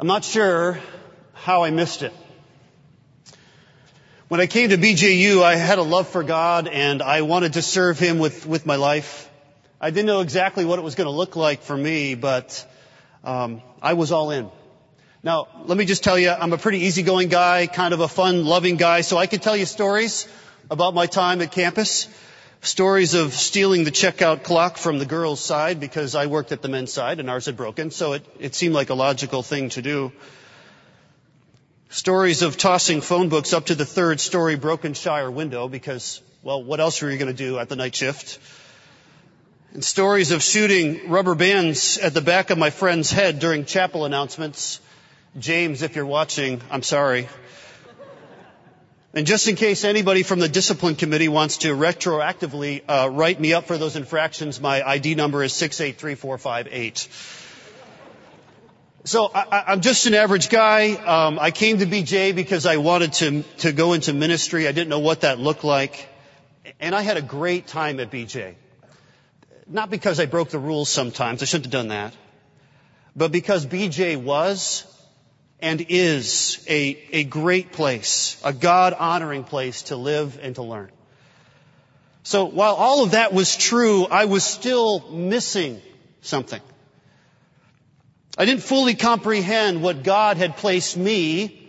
I'm not sure how I missed it. When I came to BJU, I had a love for God and I wanted to serve Him with, with my life. I didn't know exactly what it was going to look like for me, but um, I was all in. Now, let me just tell you, I'm a pretty easygoing guy, kind of a fun, loving guy, so I could tell you stories about my time at campus. Stories of stealing the checkout clock from the girls' side because I worked at the men's side and ours had broken, so it, it seemed like a logical thing to do. Stories of tossing phone books up to the third story Brokenshire window because, well, what else were you going to do at the night shift? And stories of shooting rubber bands at the back of my friend's head during chapel announcements. James, if you're watching, I'm sorry. And just in case anybody from the discipline committee wants to retroactively uh, write me up for those infractions, my ID number is 683458. So I, am just an average guy. Um, I came to BJ because I wanted to to go into ministry. I didn't know what that looked like, and I had a great time at BJ. Not because I broke the rules sometimes. I shouldn't have done that, but because BJ was and is a, a great place, a God honoring place to live and to learn. So while all of that was true, I was still missing something. I didn't fully comprehend what God had placed me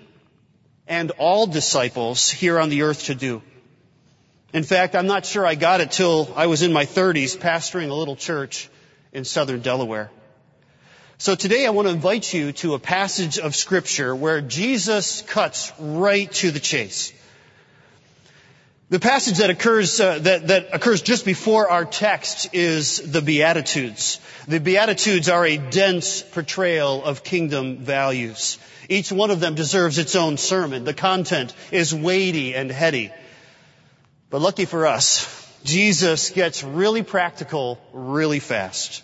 and all disciples here on the earth to do. In fact, I'm not sure I got it till I was in my 30s pastoring a little church in southern Delaware. So today I want to invite you to a passage of scripture where Jesus cuts right to the chase. The passage that occurs uh, that, that occurs just before our text is the Beatitudes. The Beatitudes are a dense portrayal of kingdom values. Each one of them deserves its own sermon. The content is weighty and heady. But lucky for us, Jesus gets really practical really fast.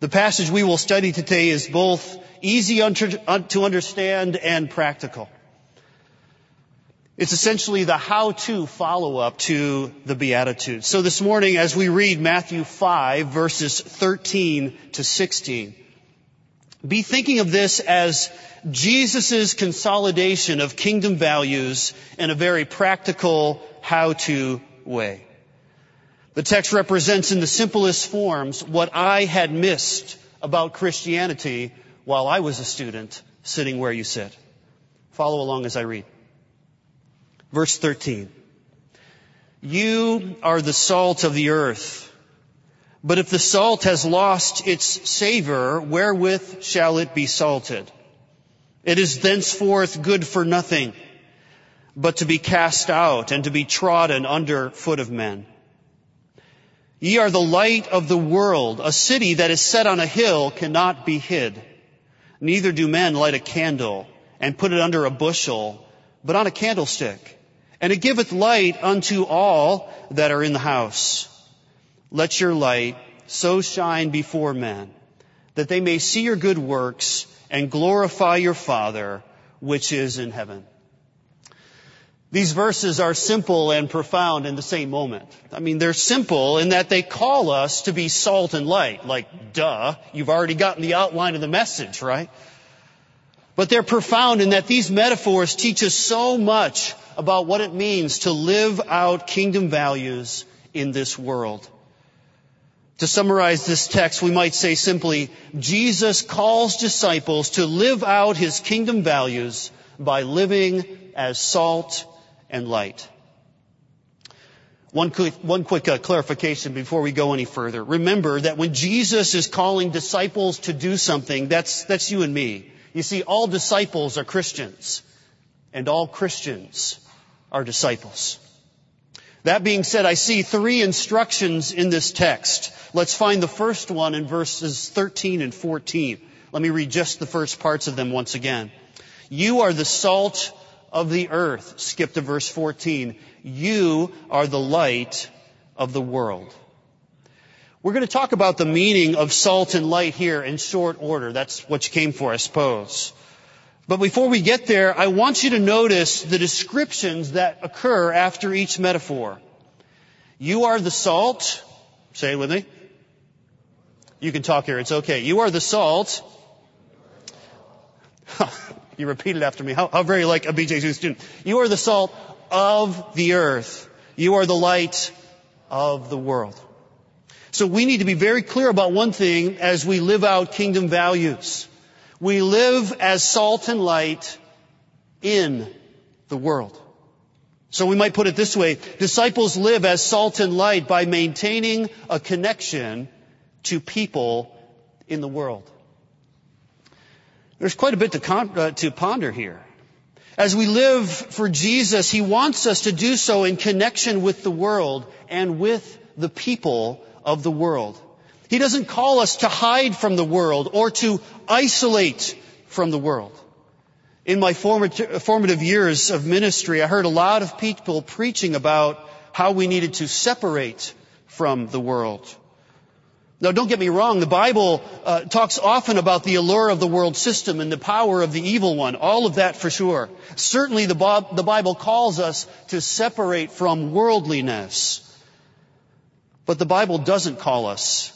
The passage we will study today is both easy to understand and practical. It's essentially the how-to follow-up to the Beatitudes. So this morning, as we read Matthew 5, verses 13 to 16, be thinking of this as Jesus' consolidation of kingdom values in a very practical how-to way. The text represents in the simplest forms what I had missed about Christianity while I was a student sitting where you sit. Follow along as I read. Verse 13. You are the salt of the earth. But if the salt has lost its savor, wherewith shall it be salted? It is thenceforth good for nothing, but to be cast out and to be trodden under foot of men. Ye are the light of the world. A city that is set on a hill cannot be hid. Neither do men light a candle and put it under a bushel, but on a candlestick. And it giveth light unto all that are in the house. Let your light so shine before men that they may see your good works and glorify your Father which is in heaven. These verses are simple and profound in the same moment. I mean, they're simple in that they call us to be salt and light. Like, duh, you've already gotten the outline of the message, right? But they're profound in that these metaphors teach us so much about what it means to live out kingdom values in this world. To summarize this text, we might say simply, Jesus calls disciples to live out his kingdom values by living as salt and light. One quick, one quick uh, clarification before we go any further. Remember that when Jesus is calling disciples to do something, that's, that's you and me. You see, all disciples are Christians, and all Christians are disciples. That being said, I see three instructions in this text. Let's find the first one in verses 13 and 14. Let me read just the first parts of them once again. You are the salt of the earth. Skip to verse 14. You are the light of the world. We're going to talk about the meaning of salt and light here in short order. That's what you came for, I suppose. But before we get there, I want you to notice the descriptions that occur after each metaphor. You are the salt. Say it with me. You can talk here. It's okay. You are the salt you repeat it after me. How, how very like a BJC student. You are the salt of the earth. You are the light of the world. So we need to be very clear about one thing as we live out kingdom values. We live as salt and light in the world. So we might put it this way. Disciples live as salt and light by maintaining a connection to people in the world. There's quite a bit to, con- uh, to ponder here. As we live for Jesus, He wants us to do so in connection with the world and with the people of the world. He doesn't call us to hide from the world or to isolate from the world. In my formative years of ministry, I heard a lot of people preaching about how we needed to separate from the world. Now, don't get me wrong. The Bible uh, talks often about the allure of the world system and the power of the evil one. All of that for sure. Certainly, the, the Bible calls us to separate from worldliness. But the Bible doesn't call us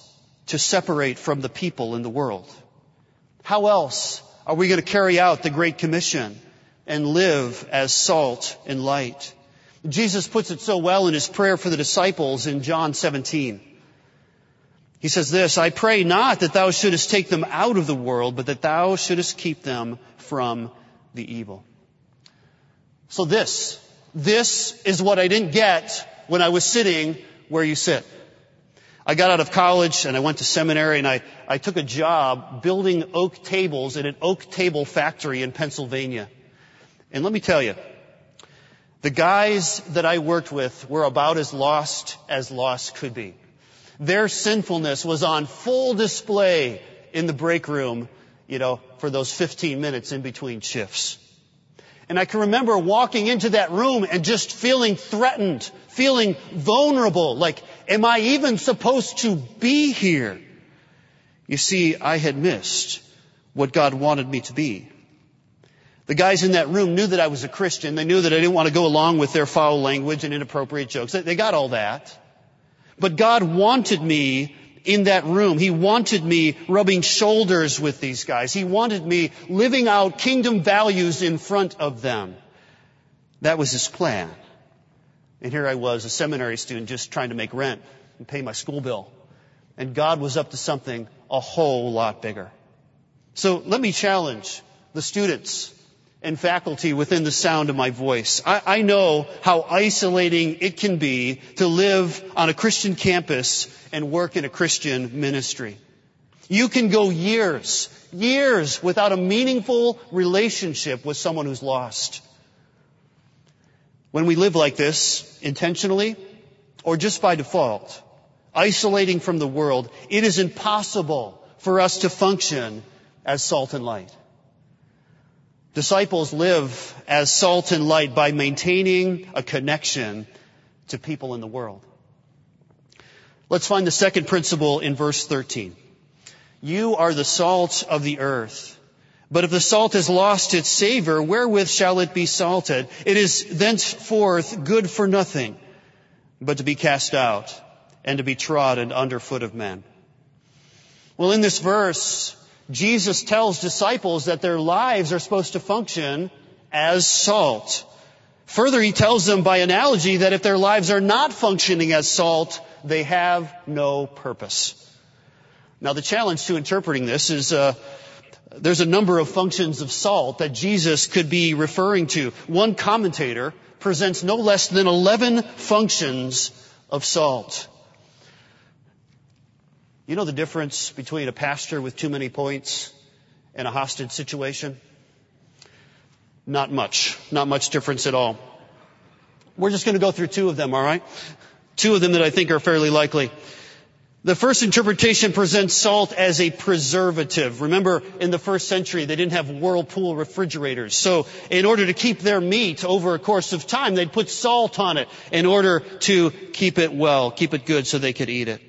to separate from the people in the world. How else are we going to carry out the Great Commission and live as salt and light? Jesus puts it so well in his prayer for the disciples in John 17. He says this, I pray not that thou shouldest take them out of the world, but that thou shouldest keep them from the evil. So this, this is what I didn't get when I was sitting where you sit. I got out of college and I went to seminary and I, I took a job building oak tables in an oak table factory in Pennsylvania. And let me tell you, the guys that I worked with were about as lost as lost could be. Their sinfulness was on full display in the break room, you know, for those 15 minutes in between shifts. And I can remember walking into that room and just feeling threatened, feeling vulnerable, like, am I even supposed to be here? You see, I had missed what God wanted me to be. The guys in that room knew that I was a Christian. They knew that I didn't want to go along with their foul language and inappropriate jokes. They got all that. But God wanted me in that room. He wanted me rubbing shoulders with these guys. He wanted me living out kingdom values in front of them. That was his plan. And here I was, a seminary student, just trying to make rent and pay my school bill. And God was up to something a whole lot bigger. So let me challenge the students and faculty within the sound of my voice. I, I, know how isolating it can be to live on a Christian campus and work in a Christian ministry. You can go years, years without a meaningful relationship with someone who's lost. When we live like this, intentionally or just by default, isolating from the world, it is impossible for us to function as salt and light. Disciples live as salt and light by maintaining a connection to people in the world. Let's find the second principle in verse 13. You are the salt of the earth. But if the salt has lost its savor, wherewith shall it be salted? It is thenceforth good for nothing, but to be cast out and to be trodden under foot of men. Well, in this verse, Jesus tells disciples that their lives are supposed to function as salt. Further, he tells them by analogy that if their lives are not functioning as salt, they have no purpose. Now, the challenge to interpreting this is uh, there's a number of functions of salt that Jesus could be referring to. One commentator presents no less than 11 functions of salt. You know the difference between a pastor with too many points and a hostage situation? Not much. Not much difference at all. We're just going to go through two of them, alright? Two of them that I think are fairly likely. The first interpretation presents salt as a preservative. Remember, in the first century, they didn't have whirlpool refrigerators. So, in order to keep their meat over a course of time, they'd put salt on it in order to keep it well, keep it good so they could eat it.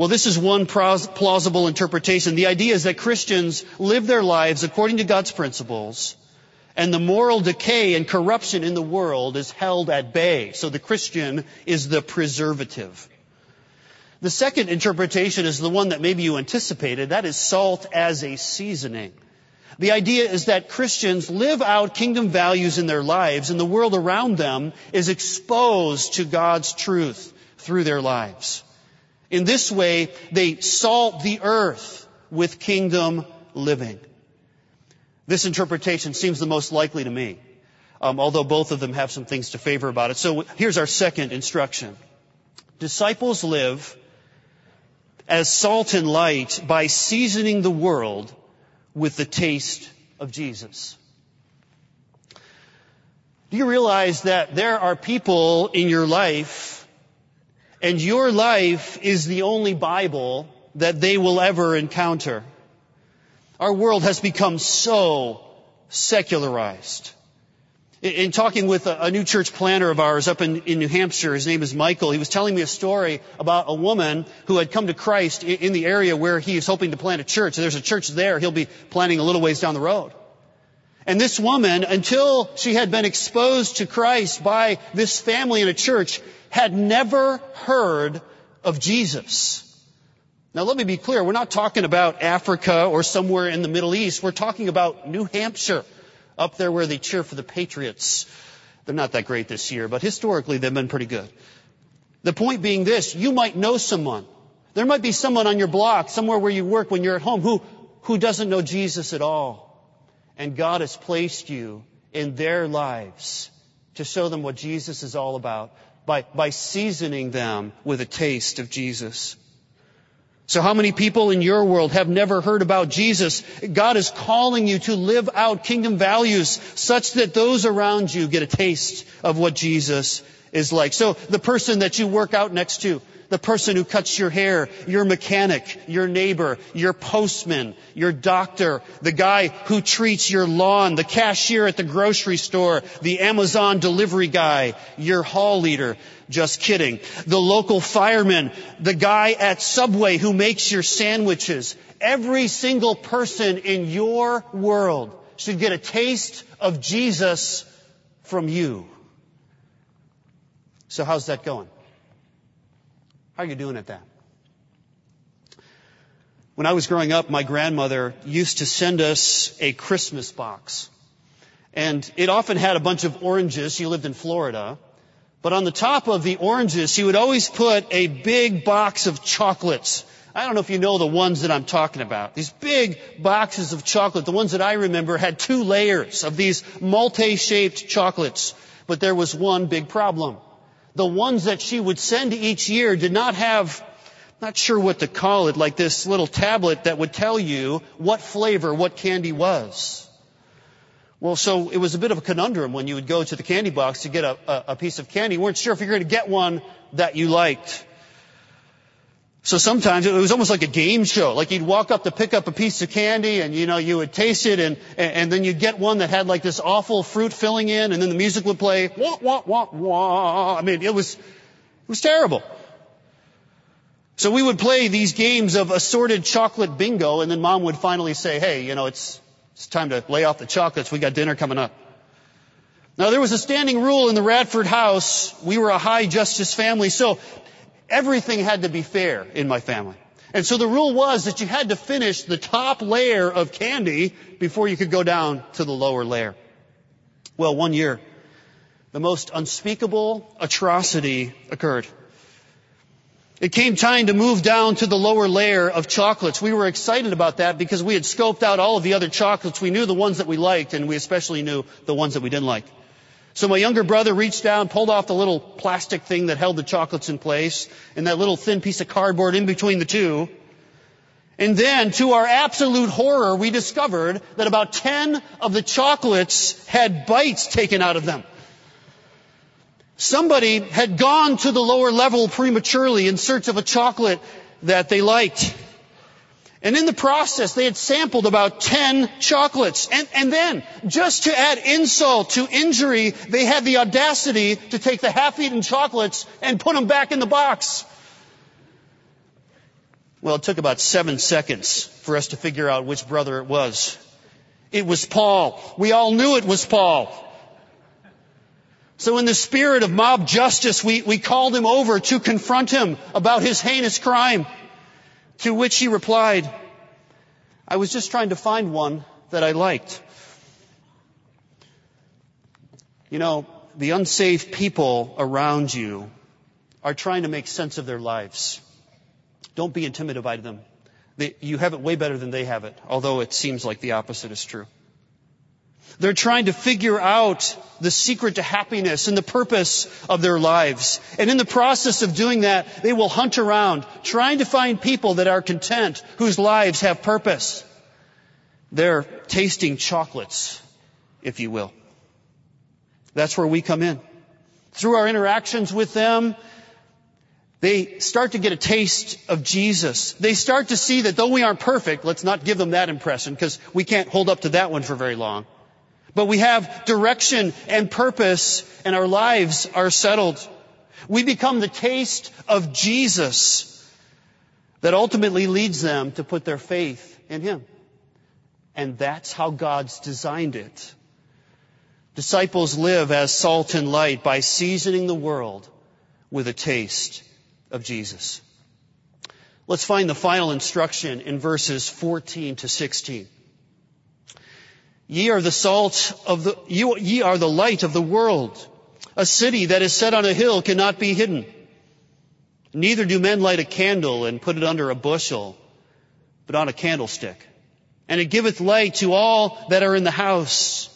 Well, this is one plausible interpretation. The idea is that Christians live their lives according to God's principles, and the moral decay and corruption in the world is held at bay. So the Christian is the preservative. The second interpretation is the one that maybe you anticipated. That is salt as a seasoning. The idea is that Christians live out kingdom values in their lives and the world around them is exposed to God's truth through their lives. In this way, they salt the earth with kingdom living. This interpretation seems the most likely to me, um, although both of them have some things to favor about it. So here's our second instruction. Disciples live as salt and light by seasoning the world with the taste of Jesus. Do you realize that there are people in your life and your life is the only Bible that they will ever encounter? Our world has become so secularized. In talking with a, new church planter of ours up in, in, New Hampshire, his name is Michael, he was telling me a story about a woman who had come to Christ in, in the area where he is hoping to plant a church. There's a church there, he'll be planting a little ways down the road. And this woman, until she had been exposed to Christ by this family in a church, had never heard of Jesus. Now let me be clear, we're not talking about Africa or somewhere in the Middle East, we're talking about New Hampshire up there where they cheer for the Patriots. They're not that great this year, but historically they've been pretty good. The point being this, you might know someone. There might be someone on your block, somewhere where you work when you're at home, who, who doesn't know Jesus at all. And God has placed you in their lives to show them what Jesus is all about by, by seasoning them with a taste of Jesus. So how many people in your world have never heard about Jesus? God is calling you to live out kingdom values such that those around you get a taste of what Jesus is like. So the person that you work out next to, the person who cuts your hair, your mechanic, your neighbor, your postman, your doctor, the guy who treats your lawn, the cashier at the grocery store, the Amazon delivery guy, your hall leader. Just kidding. The local fireman, the guy at Subway who makes your sandwiches. Every single person in your world should get a taste of Jesus from you. So how's that going? How are you doing at that? When I was growing up, my grandmother used to send us a Christmas box. And it often had a bunch of oranges. She lived in Florida. But on the top of the oranges, she would always put a big box of chocolates. I don't know if you know the ones that I'm talking about. These big boxes of chocolate, the ones that I remember had two layers of these multi-shaped chocolates. But there was one big problem the ones that she would send each year did not have, not sure what to call it, like this little tablet that would tell you what flavor what candy was. Well, so it was a bit of a conundrum when you would go to the candy box to get a, a, a piece of candy. You weren't sure if you were going to get one that you liked. So sometimes it was almost like a game show. Like you'd walk up to pick up a piece of candy and you know, you would taste it and, and then you'd get one that had like this awful fruit filling in and then the music would play, wah, wah, wah, wah. I mean, it was, it was terrible. So we would play these games of assorted chocolate bingo and then mom would finally say, hey, you know, it's, it's time to lay off the chocolates. We got dinner coming up. Now there was a standing rule in the Radford house. We were a high justice family. So everything had to be fair in my family. And so the rule was that you had to finish the top layer of candy before you could go down to the lower layer. Well, one year, the most unspeakable atrocity occurred. It came time to move down to the lower layer of chocolates. We were excited about that because we had scoped out all of the other chocolates. We knew the ones that we liked and we especially knew the ones that we didn't like. So my younger brother reached down, pulled off the little plastic thing that held the chocolates in place, and that little thin piece of cardboard in between the two. And then, to our absolute horror, we discovered that about 10 of the chocolates had bites taken out of them. Somebody had gone to the lower level prematurely in search of a chocolate that they liked. And in the process, they had sampled about 10 chocolates. And, and then, just to add insult to injury, they had the audacity to take the half-eaten chocolates and put them back in the box. Well, it took about seven seconds for us to figure out which brother it was. It was Paul. We all knew it was Paul. So in the spirit of mob justice, we, we called him over to confront him about his heinous crime. To which he replied, I was just trying to find one that I liked. You know, the unsaved people around you are trying to make sense of their lives. Don't be intimidated by them. They, you have it way better than they have it, although it seems like the opposite is true. They're trying to figure out the secret to happiness and the purpose of their lives. And in the process of doing that, they will hunt around, trying to find people that are content, whose lives have purpose. They're tasting chocolates, if you will. That's where we come in. Through our interactions with them, they start to get a taste of Jesus. They start to see that though we aren't perfect, let's not give them that impression because we can't hold up to that one for very long. But we have direction and purpose and our lives are settled. We become the taste of Jesus that ultimately leads them to put their faith in Him. And that's how God's designed it. Disciples live as salt and light by seasoning the world with a taste of Jesus. Let's find the final instruction in verses 14 to 16. Ye are the salt of the, you, ye are the light of the world. A city that is set on a hill cannot be hidden. Neither do men light a candle and put it under a bushel, but on a candlestick. And it giveth light to all that are in the house.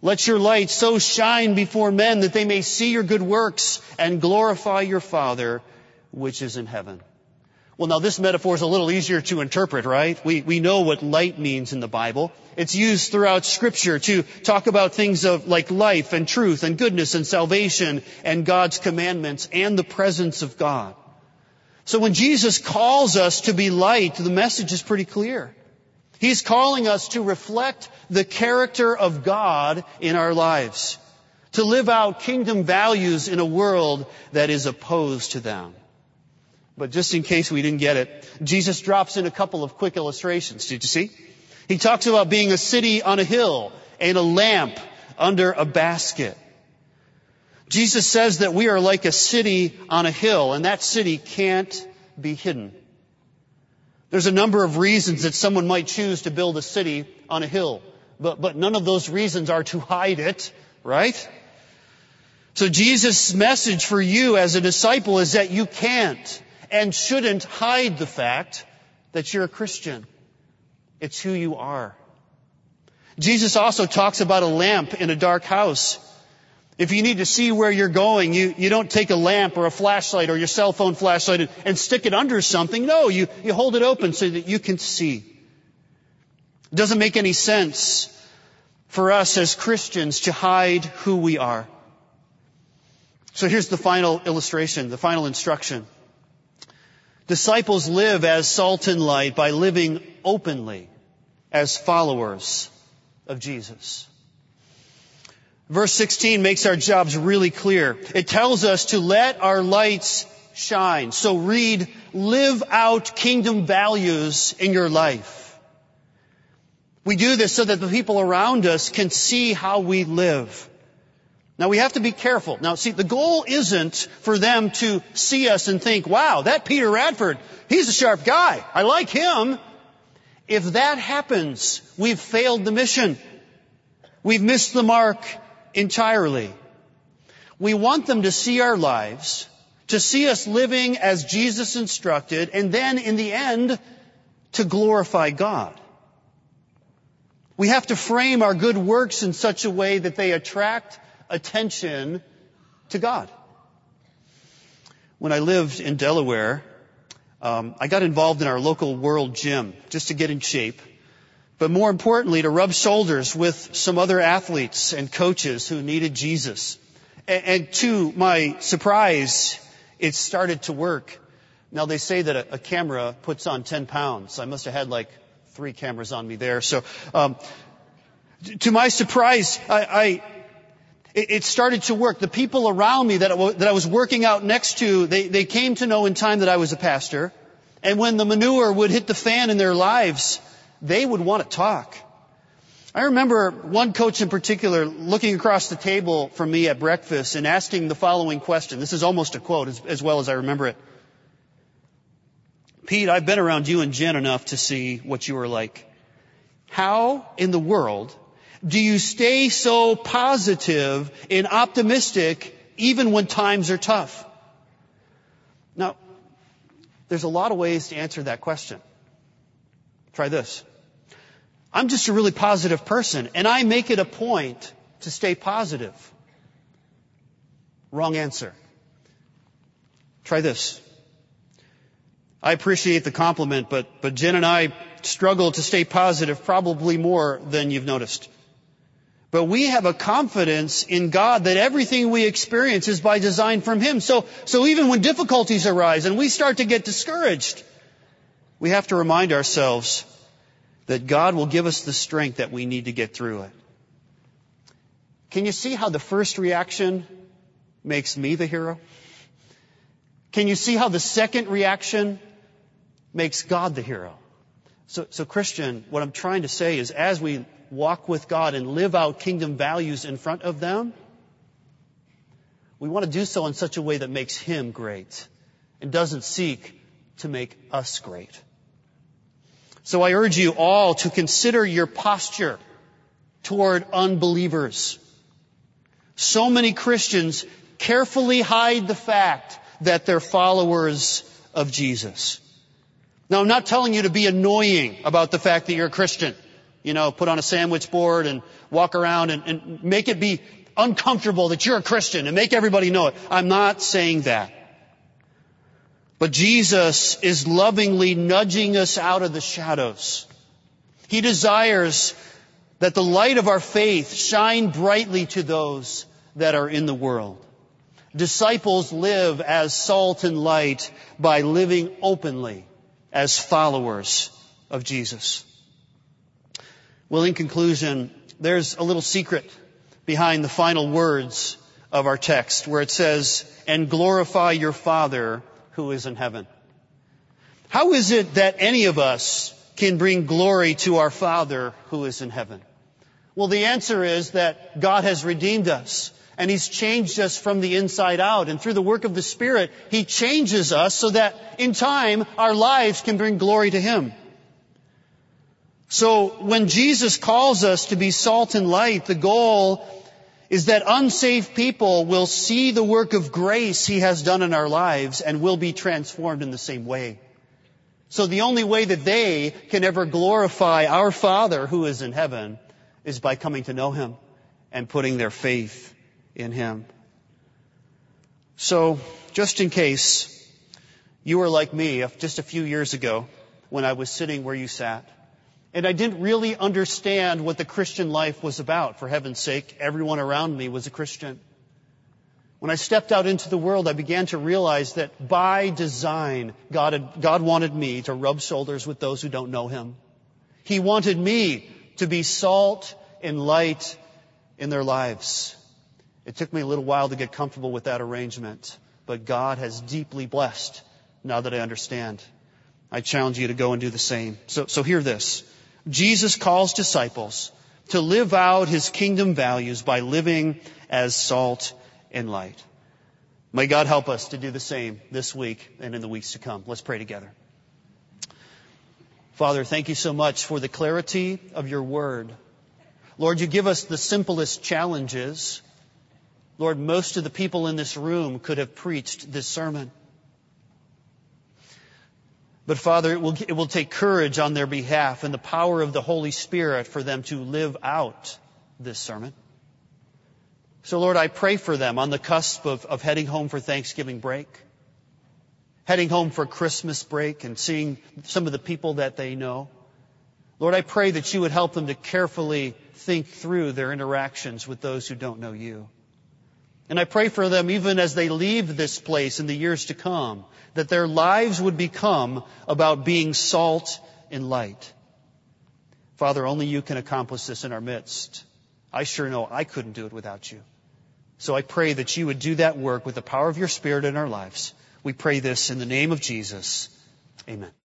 Let your light so shine before men that they may see your good works and glorify your Father which is in heaven. Well, now this metaphor is a little easier to interpret, right? We, we know what light means in the Bible. It's used throughout scripture to talk about things of like life and truth and goodness and salvation and God's commandments and the presence of God. So when Jesus calls us to be light, the message is pretty clear. He's calling us to reflect the character of God in our lives, to live out kingdom values in a world that is opposed to them. But just in case we didn't get it, Jesus drops in a couple of quick illustrations. Did you see? He talks about being a city on a hill and a lamp under a basket. Jesus says that we are like a city on a hill and that city can't be hidden. There's a number of reasons that someone might choose to build a city on a hill, but, but none of those reasons are to hide it, right? So Jesus' message for you as a disciple is that you can't and shouldn't hide the fact that you're a Christian. It's who you are. Jesus also talks about a lamp in a dark house. If you need to see where you're going, you, you don't take a lamp or a flashlight or your cell phone flashlight and, and stick it under something. No, you, you hold it open so that you can see. It doesn't make any sense for us as Christians to hide who we are. So here's the final illustration, the final instruction. Disciples live as salt and light by living openly as followers of Jesus. Verse 16 makes our jobs really clear. It tells us to let our lights shine. So read, live out kingdom values in your life. We do this so that the people around us can see how we live. Now we have to be careful. Now see, the goal isn't for them to see us and think, wow, that Peter Radford, he's a sharp guy. I like him. If that happens, we've failed the mission. We've missed the mark entirely. We want them to see our lives, to see us living as Jesus instructed, and then in the end, to glorify God. We have to frame our good works in such a way that they attract attention to God. When I lived in Delaware, um, I got involved in our local world gym just to get in shape, but more importantly, to rub shoulders with some other athletes and coaches who needed Jesus. And, and to my surprise, it started to work. Now they say that a, a, camera puts on 10 pounds. I must have had like three cameras on me there. So, um, to my surprise, I, I it, started to work. The people around me that, that I was working out next to, they, they came to know in time that I was a pastor. And when the manure would hit the fan in their lives, they would want to talk. I remember one coach in particular looking across the table from me at breakfast and asking the following question. This is almost a quote as, as well as I remember it. Pete, I've been around you and Jen enough to see what you are like. how in the world do you stay so positive and optimistic even when times are tough? Now, there's a lot of ways to answer that question. Try this. I'm just a really positive person and I make it a point to stay positive. Wrong answer. Try this. I appreciate the compliment, but, but Jen and I struggle to stay positive probably more than you've noticed. But we have a confidence in God that everything we experience is by design from Him. So, so even when difficulties arise and we start to get discouraged, we have to remind ourselves that God will give us the strength that we need to get through it. Can you see how the first reaction makes me the hero? Can you see how the second reaction makes God the hero? So, so Christian, what I'm trying to say is as we walk with God and live out kingdom values in front of them, we want to do so in such a way that makes Him great and doesn't seek to make us great. So I urge you all to consider your posture toward unbelievers. So many Christians carefully hide the fact that they're followers of Jesus. Now I'm not telling you to be annoying about the fact that you're a Christian. You know, put on a sandwich board and walk around and, and make it be uncomfortable that you're a Christian and make everybody know it. I'm not saying that. But Jesus is lovingly nudging us out of the shadows. He desires that the light of our faith shine brightly to those that are in the world. Disciples live as salt and light by living openly as followers of Jesus. Well, in conclusion, there's a little secret behind the final words of our text where it says, and glorify your Father who is in heaven. How is it that any of us can bring glory to our Father who is in heaven? Well, the answer is that God has redeemed us and He's changed us from the inside out. And through the work of the Spirit, He changes us so that in time our lives can bring glory to Him. So when Jesus calls us to be salt and light, the goal is that unsaved people will see the work of grace He has done in our lives and will be transformed in the same way. So the only way that they can ever glorify our Father who is in heaven is by coming to know Him and putting their faith in Him. So, just in case you were like me uh, just a few years ago when I was sitting where you sat, and I didn't really understand what the Christian life was about. For heaven's sake, everyone around me was a Christian. When I stepped out into the world, I began to realize that by design, God, had, God wanted me to rub shoulders with those who don't know Him. He wanted me to be salt and light in their lives. It took me a little while to get comfortable with that arrangement, but God has deeply blessed now that I understand. I challenge you to go and do the same. So, so hear this. Jesus calls disciples to live out his kingdom values by living as salt and light. May God help us to do the same this week and in the weeks to come. Let's pray together. Father, thank you so much for the clarity of your word. Lord, you give us the simplest challenges Lord, most of the people in this room could have preached this sermon. But Father, it will, it will take courage on their behalf and the power of the Holy Spirit for them to live out this sermon. So Lord, I pray for them on the cusp of, of heading home for Thanksgiving break, heading home for Christmas break and seeing some of the people that they know. Lord, I pray that you would help them to carefully think through their interactions with those who don't know you. And I pray for them even as they leave this place in the years to come, that their lives would become about being salt and light. Father, only you can accomplish this in our midst. I sure know I couldn't do it without you. So I pray that you would do that work with the power of your Spirit in our lives. We pray this in the name of Jesus. Amen.